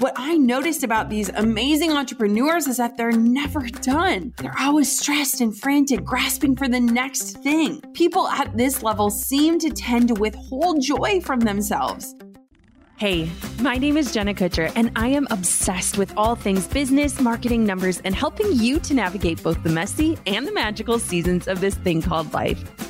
What I noticed about these amazing entrepreneurs is that they're never done. They're always stressed and frantic, grasping for the next thing. People at this level seem to tend to withhold joy from themselves. Hey, my name is Jenna Kutcher, and I am obsessed with all things business, marketing, numbers, and helping you to navigate both the messy and the magical seasons of this thing called life.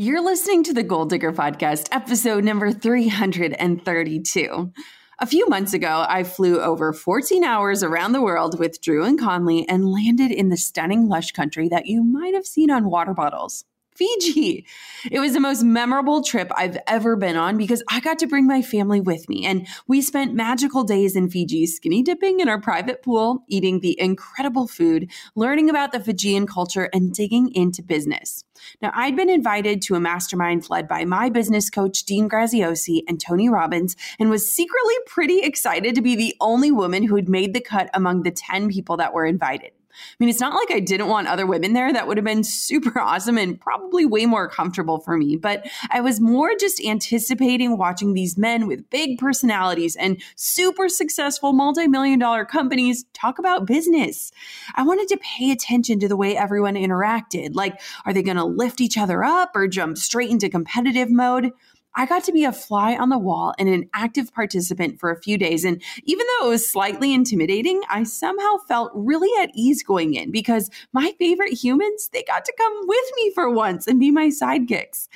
You're listening to the Goal Digger Podcast, episode number 332. A few months ago, I flew over 14 hours around the world with Drew and Conley and landed in the stunning lush country that you might have seen on water bottles. Fiji. It was the most memorable trip I've ever been on because I got to bring my family with me. And we spent magical days in Fiji, skinny dipping in our private pool, eating the incredible food, learning about the Fijian culture, and digging into business. Now, I'd been invited to a mastermind led by my business coach, Dean Graziosi, and Tony Robbins, and was secretly pretty excited to be the only woman who had made the cut among the 10 people that were invited. I mean, it's not like I didn't want other women there. That would have been super awesome and probably way more comfortable for me. But I was more just anticipating watching these men with big personalities and super successful multi million dollar companies talk about business. I wanted to pay attention to the way everyone interacted. Like, are they going to lift each other up or jump straight into competitive mode? I got to be a fly on the wall and an active participant for a few days. And even though it was slightly intimidating, I somehow felt really at ease going in because my favorite humans, they got to come with me for once and be my sidekicks.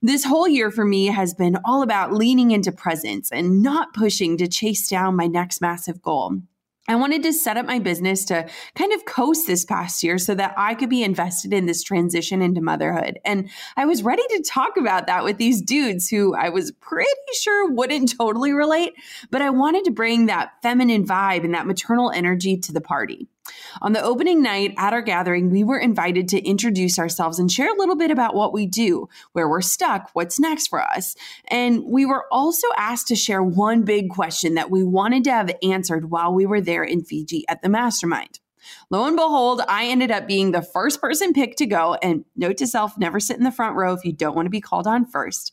This whole year for me has been all about leaning into presence and not pushing to chase down my next massive goal. I wanted to set up my business to kind of coast this past year so that I could be invested in this transition into motherhood. And I was ready to talk about that with these dudes who I was pretty sure wouldn't totally relate, but I wanted to bring that feminine vibe and that maternal energy to the party. On the opening night at our gathering, we were invited to introduce ourselves and share a little bit about what we do, where we're stuck, what's next for us. And we were also asked to share one big question that we wanted to have answered while we were there in Fiji at the mastermind. Lo and behold, I ended up being the first person picked to go. And note to self never sit in the front row if you don't want to be called on first.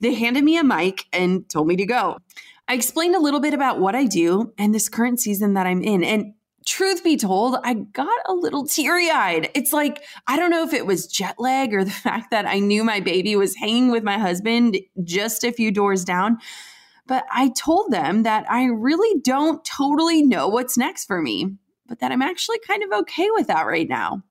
They handed me a mic and told me to go. I explained a little bit about what I do and this current season that I'm in. And truth be told, I got a little teary eyed. It's like, I don't know if it was jet lag or the fact that I knew my baby was hanging with my husband just a few doors down. But I told them that I really don't totally know what's next for me, but that I'm actually kind of okay with that right now.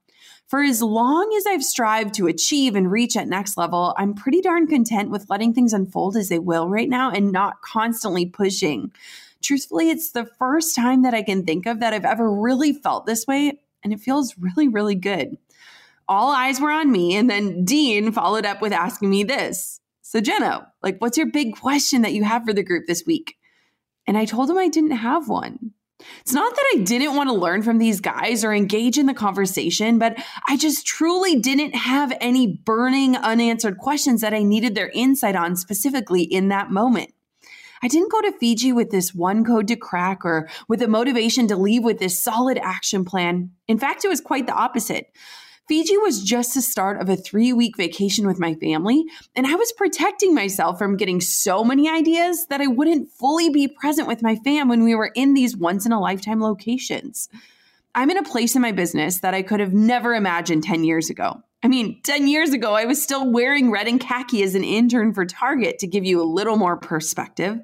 For as long as I've strived to achieve and reach at next level, I'm pretty darn content with letting things unfold as they will right now and not constantly pushing truthfully, it's the first time that I can think of that I've ever really felt this way. And it feels really, really good. All eyes were on me. And then Dean followed up with asking me this. So, Jenna, like, what's your big question that you have for the group this week? And I told him I didn't have one. It's not that I didn't want to learn from these guys or engage in the conversation, but I just truly didn't have any burning unanswered questions that I needed their insight on specifically in that moment. I didn't go to Fiji with this one code to crack or with a motivation to leave with this solid action plan. In fact, it was quite the opposite. Fiji was just the start of a three week vacation with my family, and I was protecting myself from getting so many ideas that I wouldn't fully be present with my fam when we were in these once in a lifetime locations. I'm in a place in my business that I could have never imagined 10 years ago. I mean, 10 years ago, I was still wearing red and khaki as an intern for Target to give you a little more perspective.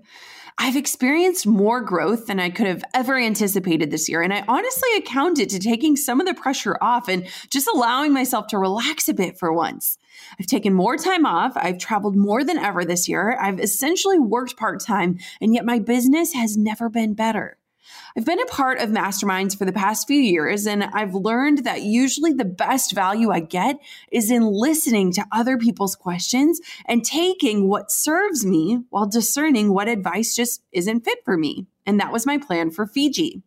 I've experienced more growth than I could have ever anticipated this year. And I honestly account it to taking some of the pressure off and just allowing myself to relax a bit for once. I've taken more time off. I've traveled more than ever this year. I've essentially worked part time, and yet my business has never been better. I've been a part of masterminds for the past few years, and I've learned that usually the best value I get is in listening to other people's questions and taking what serves me while discerning what advice just isn't fit for me. And that was my plan for Fiji.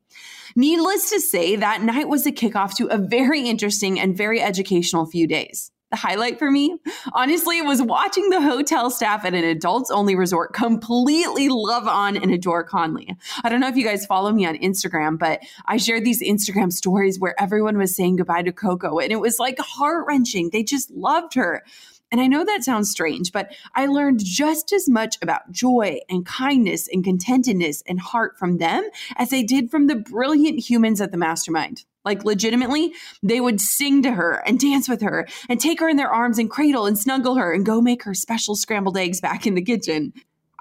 Needless to say, that night was the kickoff to a very interesting and very educational few days the highlight for me, honestly, was watching the hotel staff at an adults only resort completely love on and adore Conley. I don't know if you guys follow me on Instagram, but I shared these Instagram stories where everyone was saying goodbye to Coco, and it was like heart wrenching. They just loved her. And I know that sounds strange, but I learned just as much about joy and kindness and contentedness and heart from them as I did from the brilliant humans at the mastermind. Like, legitimately, they would sing to her and dance with her and take her in their arms and cradle and snuggle her and go make her special scrambled eggs back in the kitchen.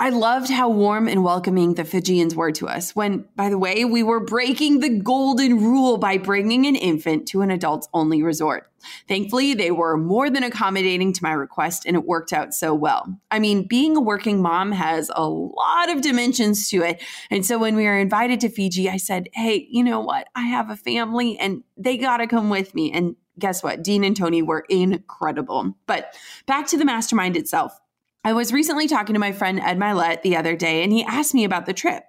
I loved how warm and welcoming the Fijians were to us when, by the way, we were breaking the golden rule by bringing an infant to an adults only resort. Thankfully, they were more than accommodating to my request and it worked out so well. I mean, being a working mom has a lot of dimensions to it. And so when we were invited to Fiji, I said, Hey, you know what? I have a family and they got to come with me. And guess what? Dean and Tony were incredible. But back to the mastermind itself. I was recently talking to my friend Ed Mylett the other day, and he asked me about the trip.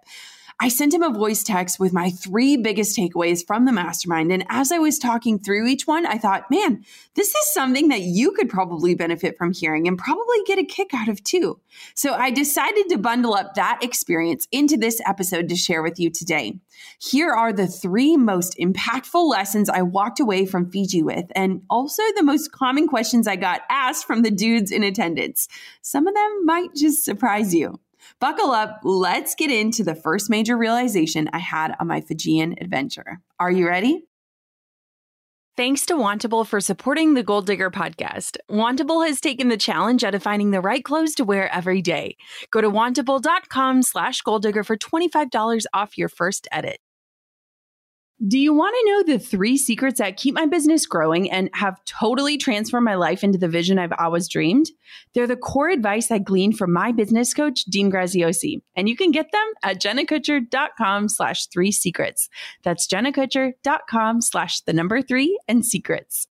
I sent him a voice text with my three biggest takeaways from the mastermind. And as I was talking through each one, I thought, man, this is something that you could probably benefit from hearing and probably get a kick out of too. So I decided to bundle up that experience into this episode to share with you today. Here are the three most impactful lessons I walked away from Fiji with, and also the most common questions I got asked from the dudes in attendance. Some of them might just surprise you. Buckle up. Let's get into the first major realization I had on my Fijian adventure. Are you ready? Thanks to Wantable for supporting the Goal Digger podcast. Wantable has taken the challenge of finding the right clothes to wear every day. Go to wantable.com slash goaldigger for $25 off your first edit. Do you want to know the three secrets that keep my business growing and have totally transformed my life into the vision I've always dreamed? They're the core advice I gleaned from my business coach, Dean Graziosi, and you can get them at jennakutcher.com slash three secrets. That's jennakutcher.com slash the number three and secrets.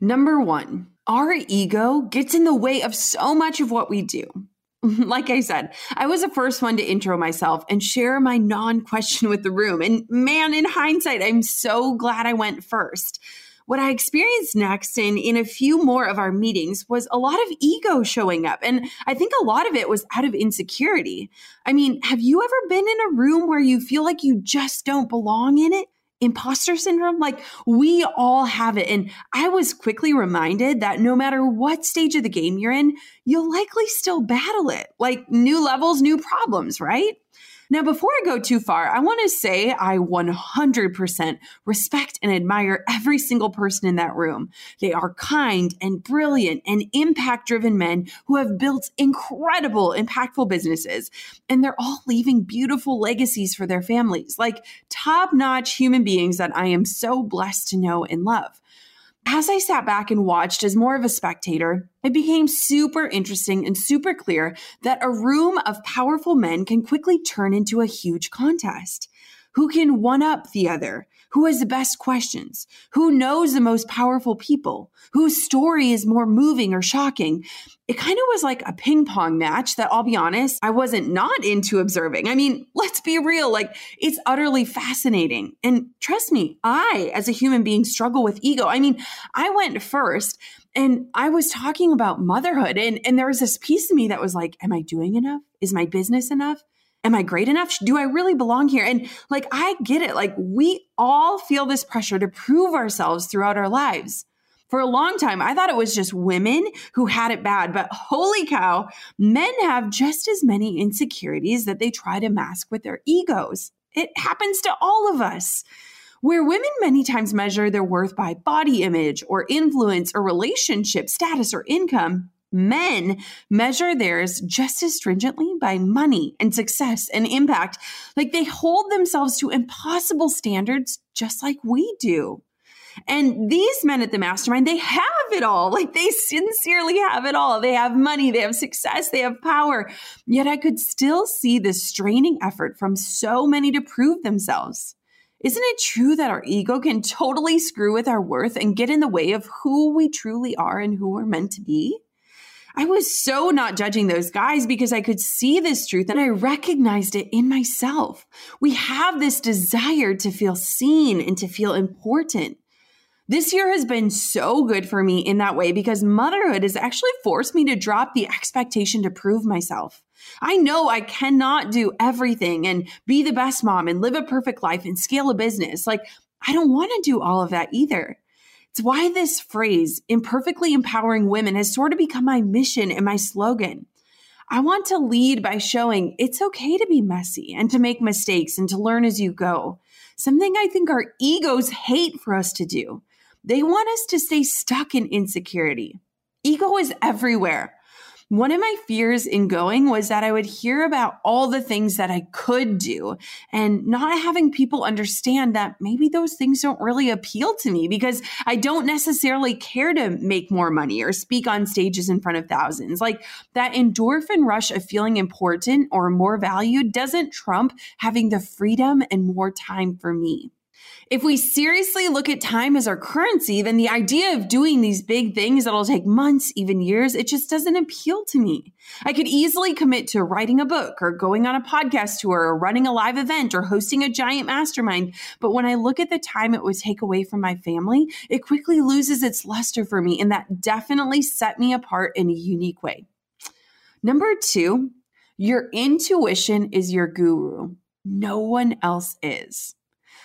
Number one, our ego gets in the way of so much of what we do. like I said, I was the first one to intro myself and share my non question with the room. And man, in hindsight, I'm so glad I went first. What I experienced next and in a few more of our meetings was a lot of ego showing up. And I think a lot of it was out of insecurity. I mean, have you ever been in a room where you feel like you just don't belong in it? Imposter syndrome? Like we all have it. And I was quickly reminded that no matter what stage of the game you're in, you'll likely still battle it. Like new levels, new problems, right? Now, before I go too far, I want to say I 100% respect and admire every single person in that room. They are kind and brilliant and impact driven men who have built incredible, impactful businesses. And they're all leaving beautiful legacies for their families, like top notch human beings that I am so blessed to know and love as I sat back and watched as more of a spectator, it became super interesting and super clear that a room of powerful men can quickly turn into a huge contest. Who can one up the other? Who has the best questions? Who knows the most powerful people? Whose story is more moving or shocking? It kind of was like a ping pong match that I'll be honest, I wasn't not into observing. I mean, let's be real, like it's utterly fascinating. And trust me, I, as a human being, struggle with ego. I mean, I went first and I was talking about motherhood, and, and there was this piece of me that was like, Am I doing enough? Is my business enough? Am I great enough? Do I really belong here? And like, I get it. Like, we all feel this pressure to prove ourselves throughout our lives. For a long time, I thought it was just women who had it bad, but holy cow, men have just as many insecurities that they try to mask with their egos. It happens to all of us. Where women many times measure their worth by body image or influence or relationship status or income, men measure theirs just as stringently by money and success and impact. Like they hold themselves to impossible standards just like we do. And these men at the mastermind, they have it all. Like they sincerely have it all. They have money, they have success, they have power. Yet I could still see the straining effort from so many to prove themselves. Isn't it true that our ego can totally screw with our worth and get in the way of who we truly are and who we're meant to be? I was so not judging those guys because I could see this truth and I recognized it in myself. We have this desire to feel seen and to feel important. This year has been so good for me in that way because motherhood has actually forced me to drop the expectation to prove myself. I know I cannot do everything and be the best mom and live a perfect life and scale a business. Like, I don't want to do all of that either. It's why this phrase, imperfectly empowering women, has sort of become my mission and my slogan. I want to lead by showing it's okay to be messy and to make mistakes and to learn as you go. Something I think our egos hate for us to do. They want us to stay stuck in insecurity. Ego is everywhere. One of my fears in going was that I would hear about all the things that I could do and not having people understand that maybe those things don't really appeal to me because I don't necessarily care to make more money or speak on stages in front of thousands. Like that endorphin rush of feeling important or more valued doesn't trump having the freedom and more time for me. If we seriously look at time as our currency, then the idea of doing these big things that'll take months, even years, it just doesn't appeal to me. I could easily commit to writing a book or going on a podcast tour or running a live event or hosting a giant mastermind. But when I look at the time it would take away from my family, it quickly loses its luster for me. And that definitely set me apart in a unique way. Number two, your intuition is your guru. No one else is.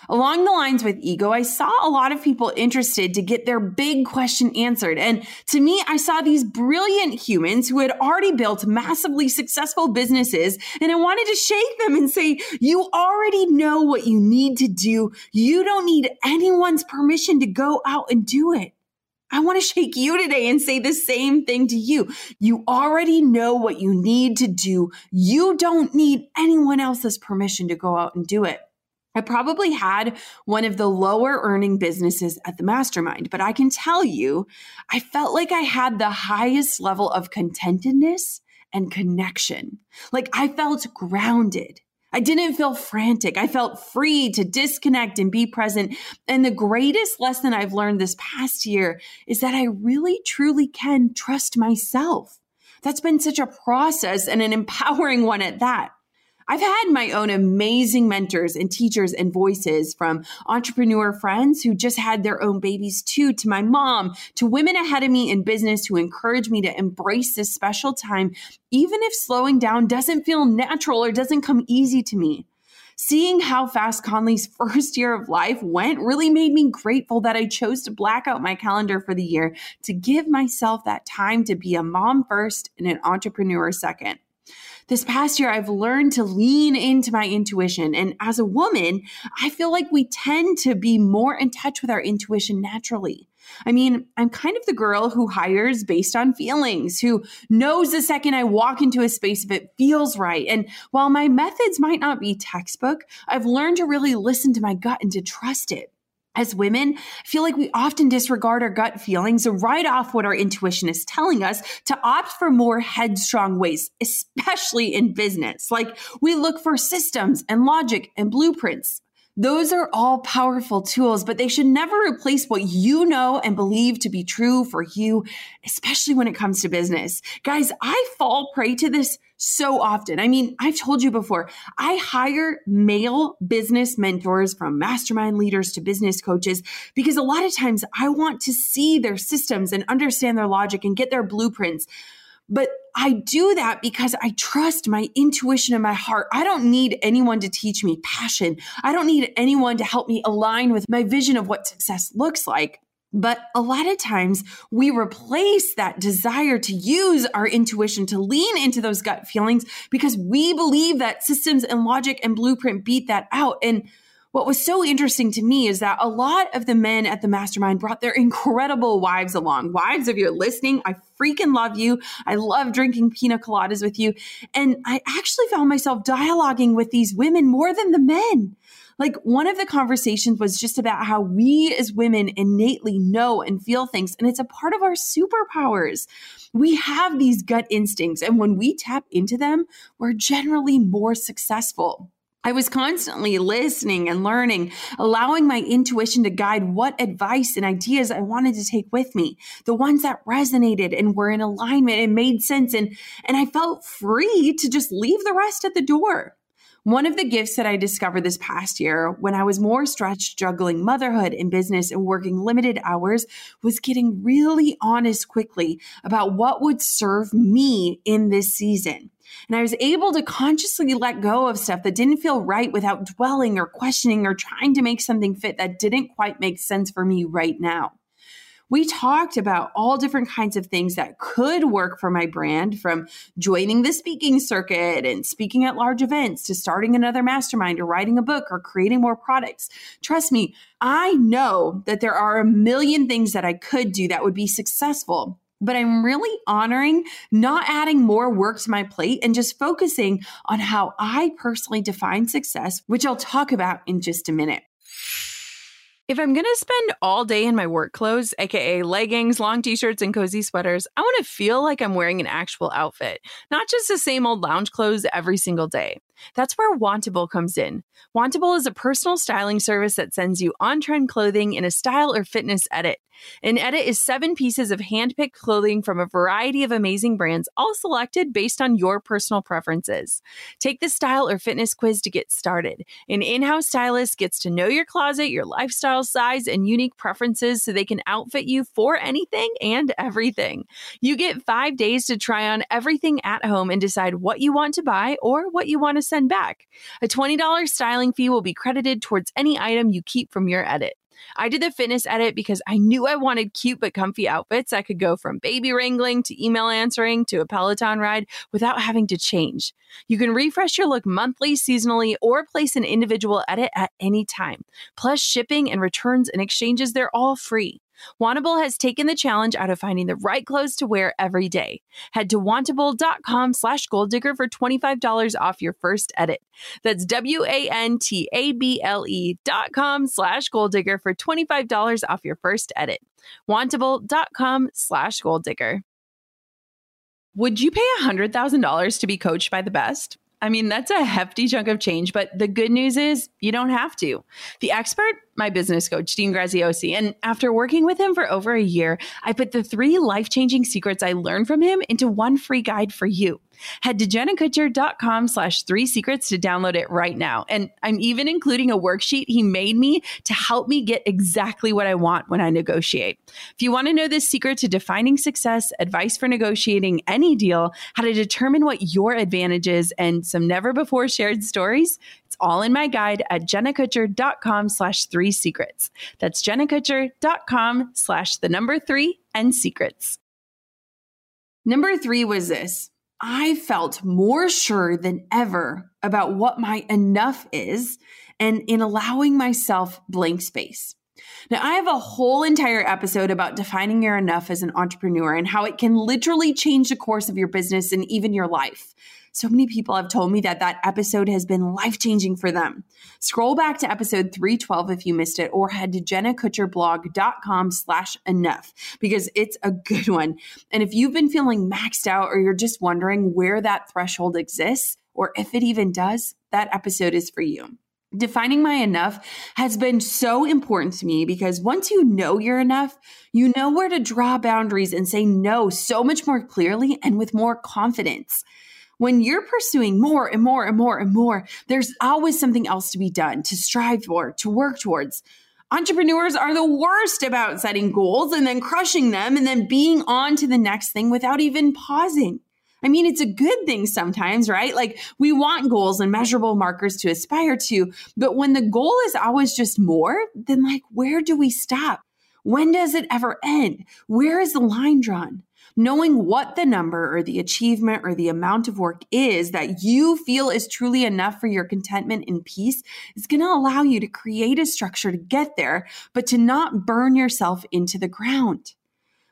Along the lines with ego, I saw a lot of people interested to get their big question answered. And to me, I saw these brilliant humans who had already built massively successful businesses. And I wanted to shake them and say, you already know what you need to do. You don't need anyone's permission to go out and do it. I want to shake you today and say the same thing to you. You already know what you need to do. You don't need anyone else's permission to go out and do it. I probably had one of the lower earning businesses at the mastermind, but I can tell you, I felt like I had the highest level of contentedness and connection. Like I felt grounded. I didn't feel frantic. I felt free to disconnect and be present. And the greatest lesson I've learned this past year is that I really truly can trust myself. That's been such a process and an empowering one at that. I've had my own amazing mentors and teachers and voices from entrepreneur friends who just had their own babies too, to my mom, to women ahead of me in business who encourage me to embrace this special time, even if slowing down doesn't feel natural or doesn't come easy to me. Seeing how fast Conley's first year of life went really made me grateful that I chose to black out my calendar for the year to give myself that time to be a mom first and an entrepreneur second this past year, I've learned to lean into my intuition. And as a woman, I feel like we tend to be more in touch with our intuition naturally. I mean, I'm kind of the girl who hires based on feelings, who knows the second I walk into a space if it feels right. And while my methods might not be textbook, I've learned to really listen to my gut and to trust it as women, I feel like we often disregard our gut feelings and write off what our intuition is telling us to opt for more headstrong ways, especially in business. Like we look for systems and logic and blueprints. Those are all powerful tools, but they should never replace what you know and believe to be true for you, especially when it comes to business. Guys, I fall prey to this so often. I mean, I've told you before, I hire male business mentors from mastermind leaders to business coaches because a lot of times I want to see their systems and understand their logic and get their blueprints. But I do that because I trust my intuition and my heart. I don't need anyone to teach me passion. I don't need anyone to help me align with my vision of what success looks like. But a lot of times we replace that desire to use our intuition to lean into those gut feelings because we believe that systems and logic and blueprint beat that out. And what was so interesting to me is that a lot of the men at the mastermind brought their incredible wives along. Wives, if you're listening, I freaking love you. I love drinking pina coladas with you. And I actually found myself dialoguing with these women more than the men. Like one of the conversations was just about how we as women innately know and feel things, and it's a part of our superpowers. We have these gut instincts, and when we tap into them, we're generally more successful. I was constantly listening and learning, allowing my intuition to guide what advice and ideas I wanted to take with me, the ones that resonated and were in alignment and made sense. And, and I felt free to just leave the rest at the door. One of the gifts that I discovered this past year when I was more stretched juggling motherhood and business and working limited hours was getting really honest quickly about what would serve me in this season. And I was able to consciously let go of stuff that didn't feel right without dwelling or questioning or trying to make something fit that didn't quite make sense for me right now. We talked about all different kinds of things that could work for my brand from joining the speaking circuit and speaking at large events to starting another mastermind or writing a book or creating more products. Trust me, I know that there are a million things that I could do that would be successful but I'm really honoring not adding more work to my plate and just focusing on how I personally define success, which I'll talk about in just a minute. If I'm going to spend all day in my work clothes, aka leggings, long t shirts, and cozy sweaters, I want to feel like I'm wearing an actual outfit, not just the same old lounge clothes every single day. That's where Wantable comes in. Wantable is a personal styling service that sends you on trend clothing in a style or fitness edit. An edit is seven pieces of hand picked clothing from a variety of amazing brands, all selected based on your personal preferences. Take the style or fitness quiz to get started. An in house stylist gets to know your closet, your lifestyle size, and unique preferences so they can outfit you for anything and everything. You get five days to try on everything at home and decide what you want to buy or what you want to send back. A $20 styling fee will be credited towards any item you keep from your edit. I did the fitness edit because I knew I wanted cute but comfy outfits that could go from baby wrangling to email answering to a Peloton ride without having to change. You can refresh your look monthly, seasonally, or place an individual edit at any time. Plus, shipping and returns and exchanges, they're all free. Wantable has taken the challenge out of finding the right clothes to wear every day. Head to wantable.com slash goaldigger for $25 off your first edit. That's W-A-N-T-A-B-L-E dot com slash goaldigger for $25 off your first edit. Wantable.com slash goaldigger. Would you pay $100,000 to be coached by the best? I mean, that's a hefty chunk of change, but the good news is you don't have to. The expert my business coach, Dean Graziosi. And after working with him for over a year, I put the three life changing secrets I learned from him into one free guide for you. Head to jennakutcher.com slash three secrets to download it right now. And I'm even including a worksheet he made me to help me get exactly what I want when I negotiate. If you want to know the secret to defining success, advice for negotiating any deal, how to determine what your advantage is, and some never before shared stories, all in my guide at jennakutcher.com slash three secrets. That's jennakutcher.com slash the number three and secrets. Number three was this. I felt more sure than ever about what my enough is and in allowing myself blank space. Now, I have a whole entire episode about defining your enough as an entrepreneur and how it can literally change the course of your business and even your life. So many people have told me that that episode has been life changing for them. Scroll back to episode 312 if you missed it, or head to jennakutcherblog.com slash enough because it's a good one. And if you've been feeling maxed out or you're just wondering where that threshold exists, or if it even does, that episode is for you. Defining my enough has been so important to me because once you know you're enough, you know where to draw boundaries and say no so much more clearly and with more confidence. When you're pursuing more and more and more and more, there's always something else to be done, to strive for, to work towards. Entrepreneurs are the worst about setting goals and then crushing them and then being on to the next thing without even pausing. I mean, it's a good thing sometimes, right? Like we want goals and measurable markers to aspire to. But when the goal is always just more, then like, where do we stop? When does it ever end? Where is the line drawn? Knowing what the number or the achievement or the amount of work is that you feel is truly enough for your contentment and peace is going to allow you to create a structure to get there, but to not burn yourself into the ground.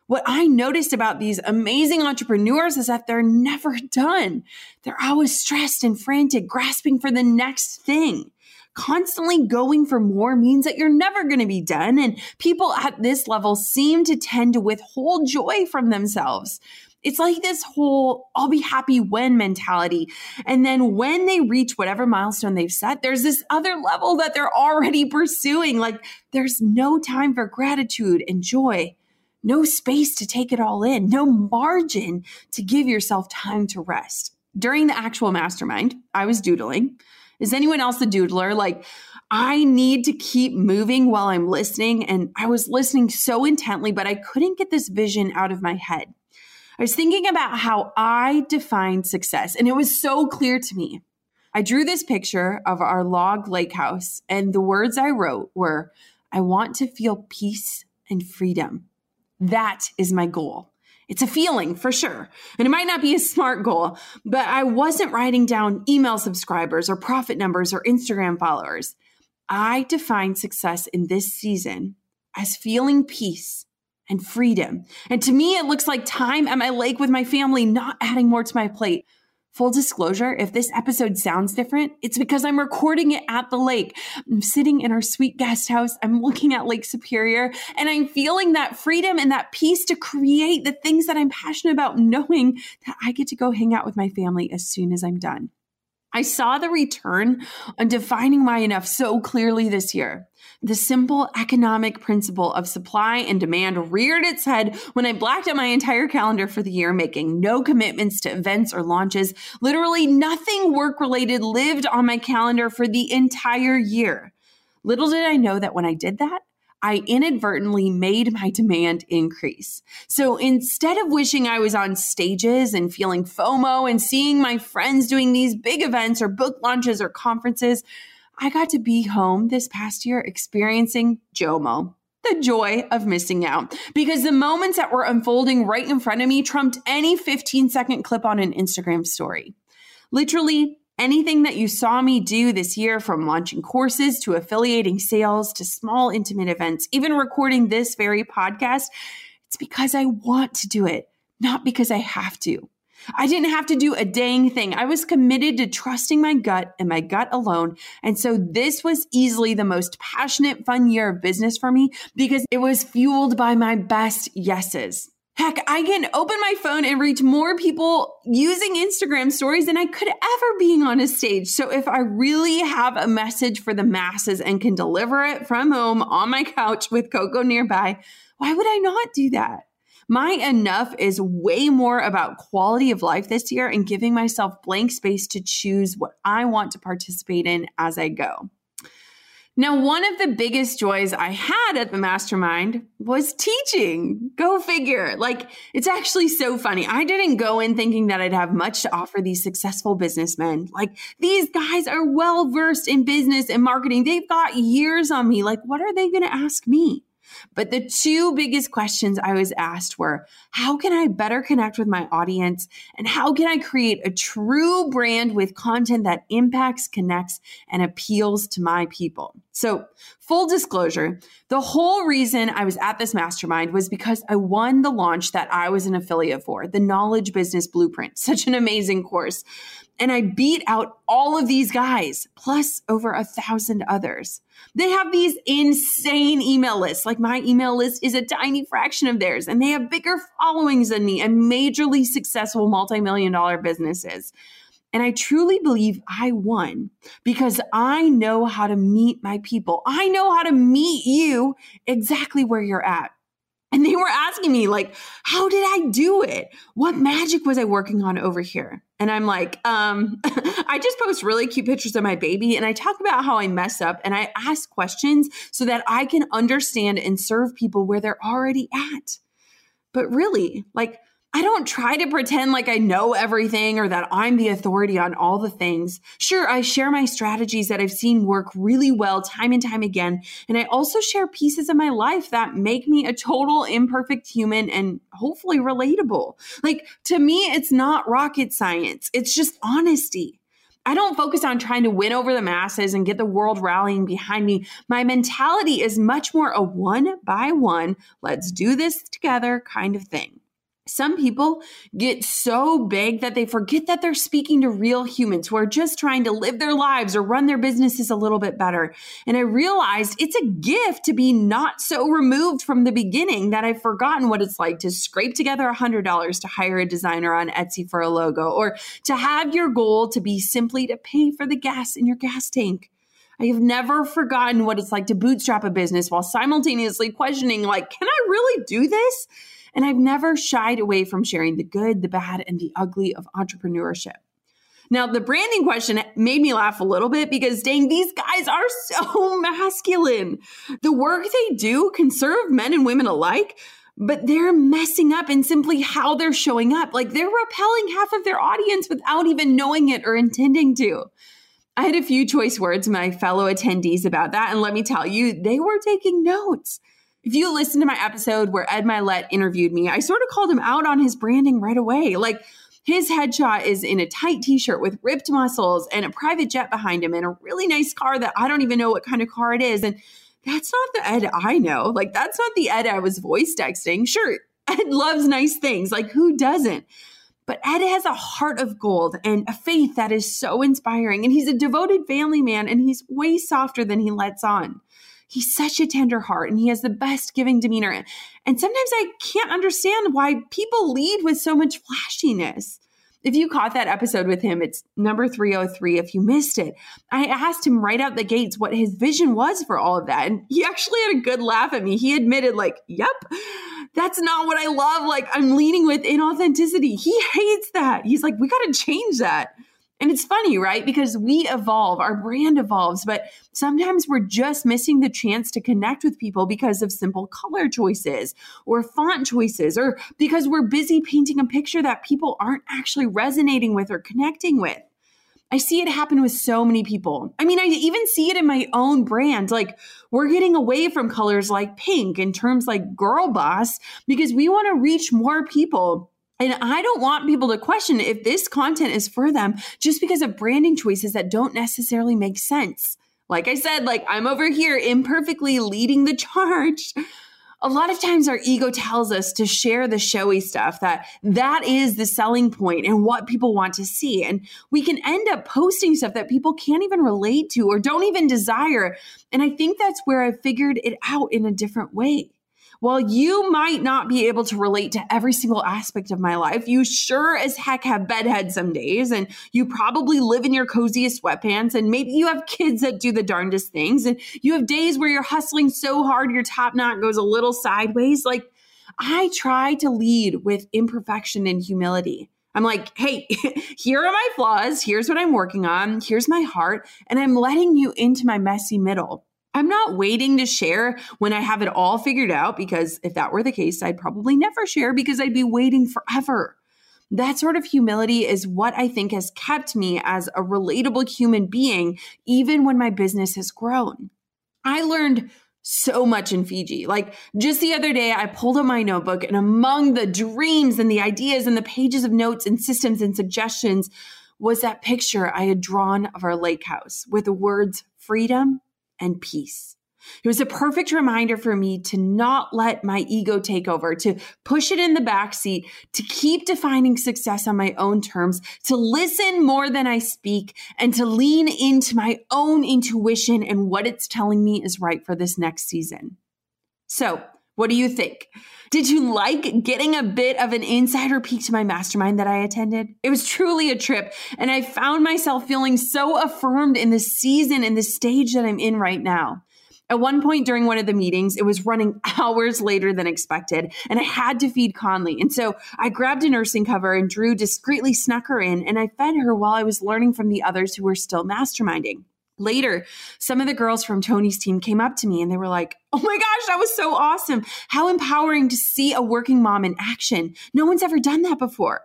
What I noticed about these amazing entrepreneurs is that they're never done. They're always stressed and frantic, grasping for the next thing. Constantly going for more means that you're never going to be done. And people at this level seem to tend to withhold joy from themselves. It's like this whole I'll be happy when mentality. And then when they reach whatever milestone they've set, there's this other level that they're already pursuing. Like there's no time for gratitude and joy no space to take it all in, no margin to give yourself time to rest. During the actual mastermind, I was doodling. Is anyone else a doodler? Like, I need to keep moving while I'm listening. And I was listening so intently, but I couldn't get this vision out of my head. I was thinking about how I define success, and it was so clear to me. I drew this picture of our log lake house, and the words I wrote were I want to feel peace and freedom. That is my goal. It's a feeling for sure. And it might not be a smart goal, but I wasn't writing down email subscribers or profit numbers or Instagram followers. I define success in this season as feeling peace and freedom. And to me, it looks like time at my lake with my family, not adding more to my plate, Full disclosure, if this episode sounds different, it's because I'm recording it at the lake. I'm sitting in our sweet guest house. I'm looking at Lake Superior and I'm feeling that freedom and that peace to create the things that I'm passionate about, knowing that I get to go hang out with my family as soon as I'm done. I saw the return on defining my enough so clearly this year. The simple economic principle of supply and demand reared its head when I blacked out my entire calendar for the year, making no commitments to events or launches. Literally nothing work related lived on my calendar for the entire year. Little did I know that when I did that, I inadvertently made my demand increase. So instead of wishing I was on stages and feeling FOMO and seeing my friends doing these big events or book launches or conferences, I got to be home this past year experiencing JOMO, the joy of missing out. Because the moments that were unfolding right in front of me trumped any 15 second clip on an Instagram story. Literally, anything that you saw me do this year from launching courses to affiliating sales to small intimate events, even recording this very podcast, it's because I want to do it, not because I have to. I didn't have to do a dang thing. I was committed to trusting my gut and my gut alone. And so this was easily the most passionate, fun year of business for me because it was fueled by my best yeses. Heck, I can open my phone and reach more people using Instagram stories than I could ever being on a stage. So if I really have a message for the masses and can deliver it from home on my couch with Coco nearby, why would I not do that? My enough is way more about quality of life this year and giving myself blank space to choose what I want to participate in as I go. Now, one of the biggest joys I had at the mastermind was teaching. Go figure. Like, it's actually so funny. I didn't go in thinking that I'd have much to offer these successful businessmen. Like, these guys are well versed in business and marketing. They've got years on me. Like, what are they going to ask me? But the two biggest questions I was asked were how can I better connect with my audience? And how can I create a true brand with content that impacts, connects, and appeals to my people? So, full disclosure, the whole reason I was at this mastermind was because I won the launch that I was an affiliate for, the Knowledge Business Blueprint, such an amazing course. And I beat out all of these guys, plus over a thousand others. They have these insane email lists. Like my email list is a tiny fraction of theirs, and they have bigger followings than me and majorly successful multi million dollar businesses. And I truly believe I won because I know how to meet my people. I know how to meet you exactly where you're at. And they were asking me, like, how did I do it? What magic was I working on over here? And I'm like, um, I just post really cute pictures of my baby and I talk about how I mess up and I ask questions so that I can understand and serve people where they're already at. But really, like, I don't try to pretend like I know everything or that I'm the authority on all the things. Sure, I share my strategies that I've seen work really well time and time again. And I also share pieces of my life that make me a total imperfect human and hopefully relatable. Like to me, it's not rocket science, it's just honesty. I don't focus on trying to win over the masses and get the world rallying behind me. My mentality is much more a one by one, let's do this together kind of thing. Some people get so big that they forget that they're speaking to real humans who are just trying to live their lives or run their businesses a little bit better. And I realized it's a gift to be not so removed from the beginning that I've forgotten what it's like to scrape together $100 to hire a designer on Etsy for a logo or to have your goal to be simply to pay for the gas in your gas tank. I have never forgotten what it's like to bootstrap a business while simultaneously questioning, like, can I really do this? And I've never shied away from sharing the good, the bad, and the ugly of entrepreneurship. Now, the branding question made me laugh a little bit because dang, these guys are so masculine. The work they do can serve men and women alike, but they're messing up in simply how they're showing up. Like they're repelling half of their audience without even knowing it or intending to. I had a few choice words my fellow attendees about that, and let me tell you, they were taking notes. If you listen to my episode where Ed Mylett interviewed me, I sort of called him out on his branding right away. Like his headshot is in a tight t-shirt with ripped muscles and a private jet behind him and a really nice car that I don't even know what kind of car it is. And that's not the Ed I know. Like that's not the Ed I was voice texting. Sure, Ed loves nice things. Like who doesn't? But Ed has a heart of gold and a faith that is so inspiring. And he's a devoted family man and he's way softer than he lets on he's such a tender heart and he has the best giving demeanor. And sometimes I can't understand why people lead with so much flashiness. If you caught that episode with him, it's number 303. If you missed it, I asked him right out the gates what his vision was for all of that. And he actually had a good laugh at me. He admitted, like, yep, that's not what I love. Like, I'm leaning with inauthenticity. He hates that. He's like, we got to change that. And it's funny, right? Because we evolve, our brand evolves, but sometimes we're just missing the chance to connect with people because of simple color choices or font choices, or because we're busy painting a picture that people aren't actually resonating with or connecting with. I see it happen with so many people. I mean, I even see it in my own brand. Like, we're getting away from colors like pink and terms like girl boss because we want to reach more people and I don't want people to question if this content is for them just because of branding choices that don't necessarily make sense. Like I said, like I'm over here imperfectly leading the charge. A lot of times our ego tells us to share the showy stuff that that is the selling point and what people want to see and we can end up posting stuff that people can't even relate to or don't even desire. And I think that's where I figured it out in a different way. While you might not be able to relate to every single aspect of my life, you sure as heck have bedhead some days, and you probably live in your coziest sweatpants, and maybe you have kids that do the darndest things, and you have days where you're hustling so hard your top knot goes a little sideways. Like, I try to lead with imperfection and humility. I'm like, hey, here are my flaws. Here's what I'm working on. Here's my heart. And I'm letting you into my messy middle. I'm not waiting to share when I have it all figured out because if that were the case, I'd probably never share because I'd be waiting forever. That sort of humility is what I think has kept me as a relatable human being, even when my business has grown. I learned so much in Fiji. Like just the other day, I pulled up my notebook, and among the dreams and the ideas and the pages of notes and systems and suggestions was that picture I had drawn of our lake house with the words freedom and peace. It was a perfect reminder for me to not let my ego take over, to push it in the back seat, to keep defining success on my own terms, to listen more than I speak, and to lean into my own intuition and what it's telling me is right for this next season. So, What do you think? Did you like getting a bit of an insider peek to my mastermind that I attended? It was truly a trip, and I found myself feeling so affirmed in the season and the stage that I'm in right now. At one point during one of the meetings, it was running hours later than expected, and I had to feed Conley. And so I grabbed a nursing cover, and Drew discreetly snuck her in, and I fed her while I was learning from the others who were still masterminding. Later, some of the girls from Tony's team came up to me and they were like, Oh my gosh, that was so awesome. How empowering to see a working mom in action. No one's ever done that before.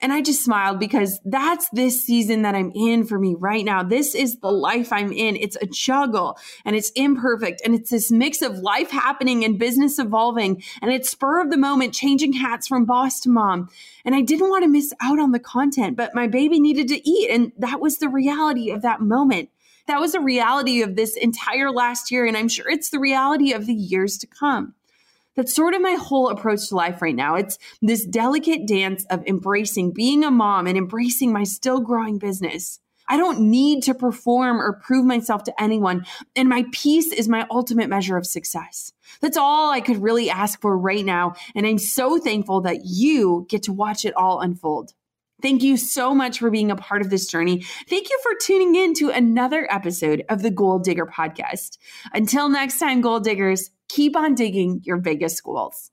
And I just smiled because that's this season that I'm in for me right now. This is the life I'm in. It's a juggle and it's imperfect and it's this mix of life happening and business evolving and it's spur of the moment, changing hats from boss to mom. And I didn't want to miss out on the content, but my baby needed to eat. And that was the reality of that moment. That was a reality of this entire last year. And I'm sure it's the reality of the years to come. That's sort of my whole approach to life right now. It's this delicate dance of embracing being a mom and embracing my still growing business. I don't need to perform or prove myself to anyone. And my peace is my ultimate measure of success. That's all I could really ask for right now. And I'm so thankful that you get to watch it all unfold. Thank you so much for being a part of this journey. Thank you for tuning in to another episode of the Goal Digger podcast. Until next time, Goal Diggers, keep on digging your biggest goals.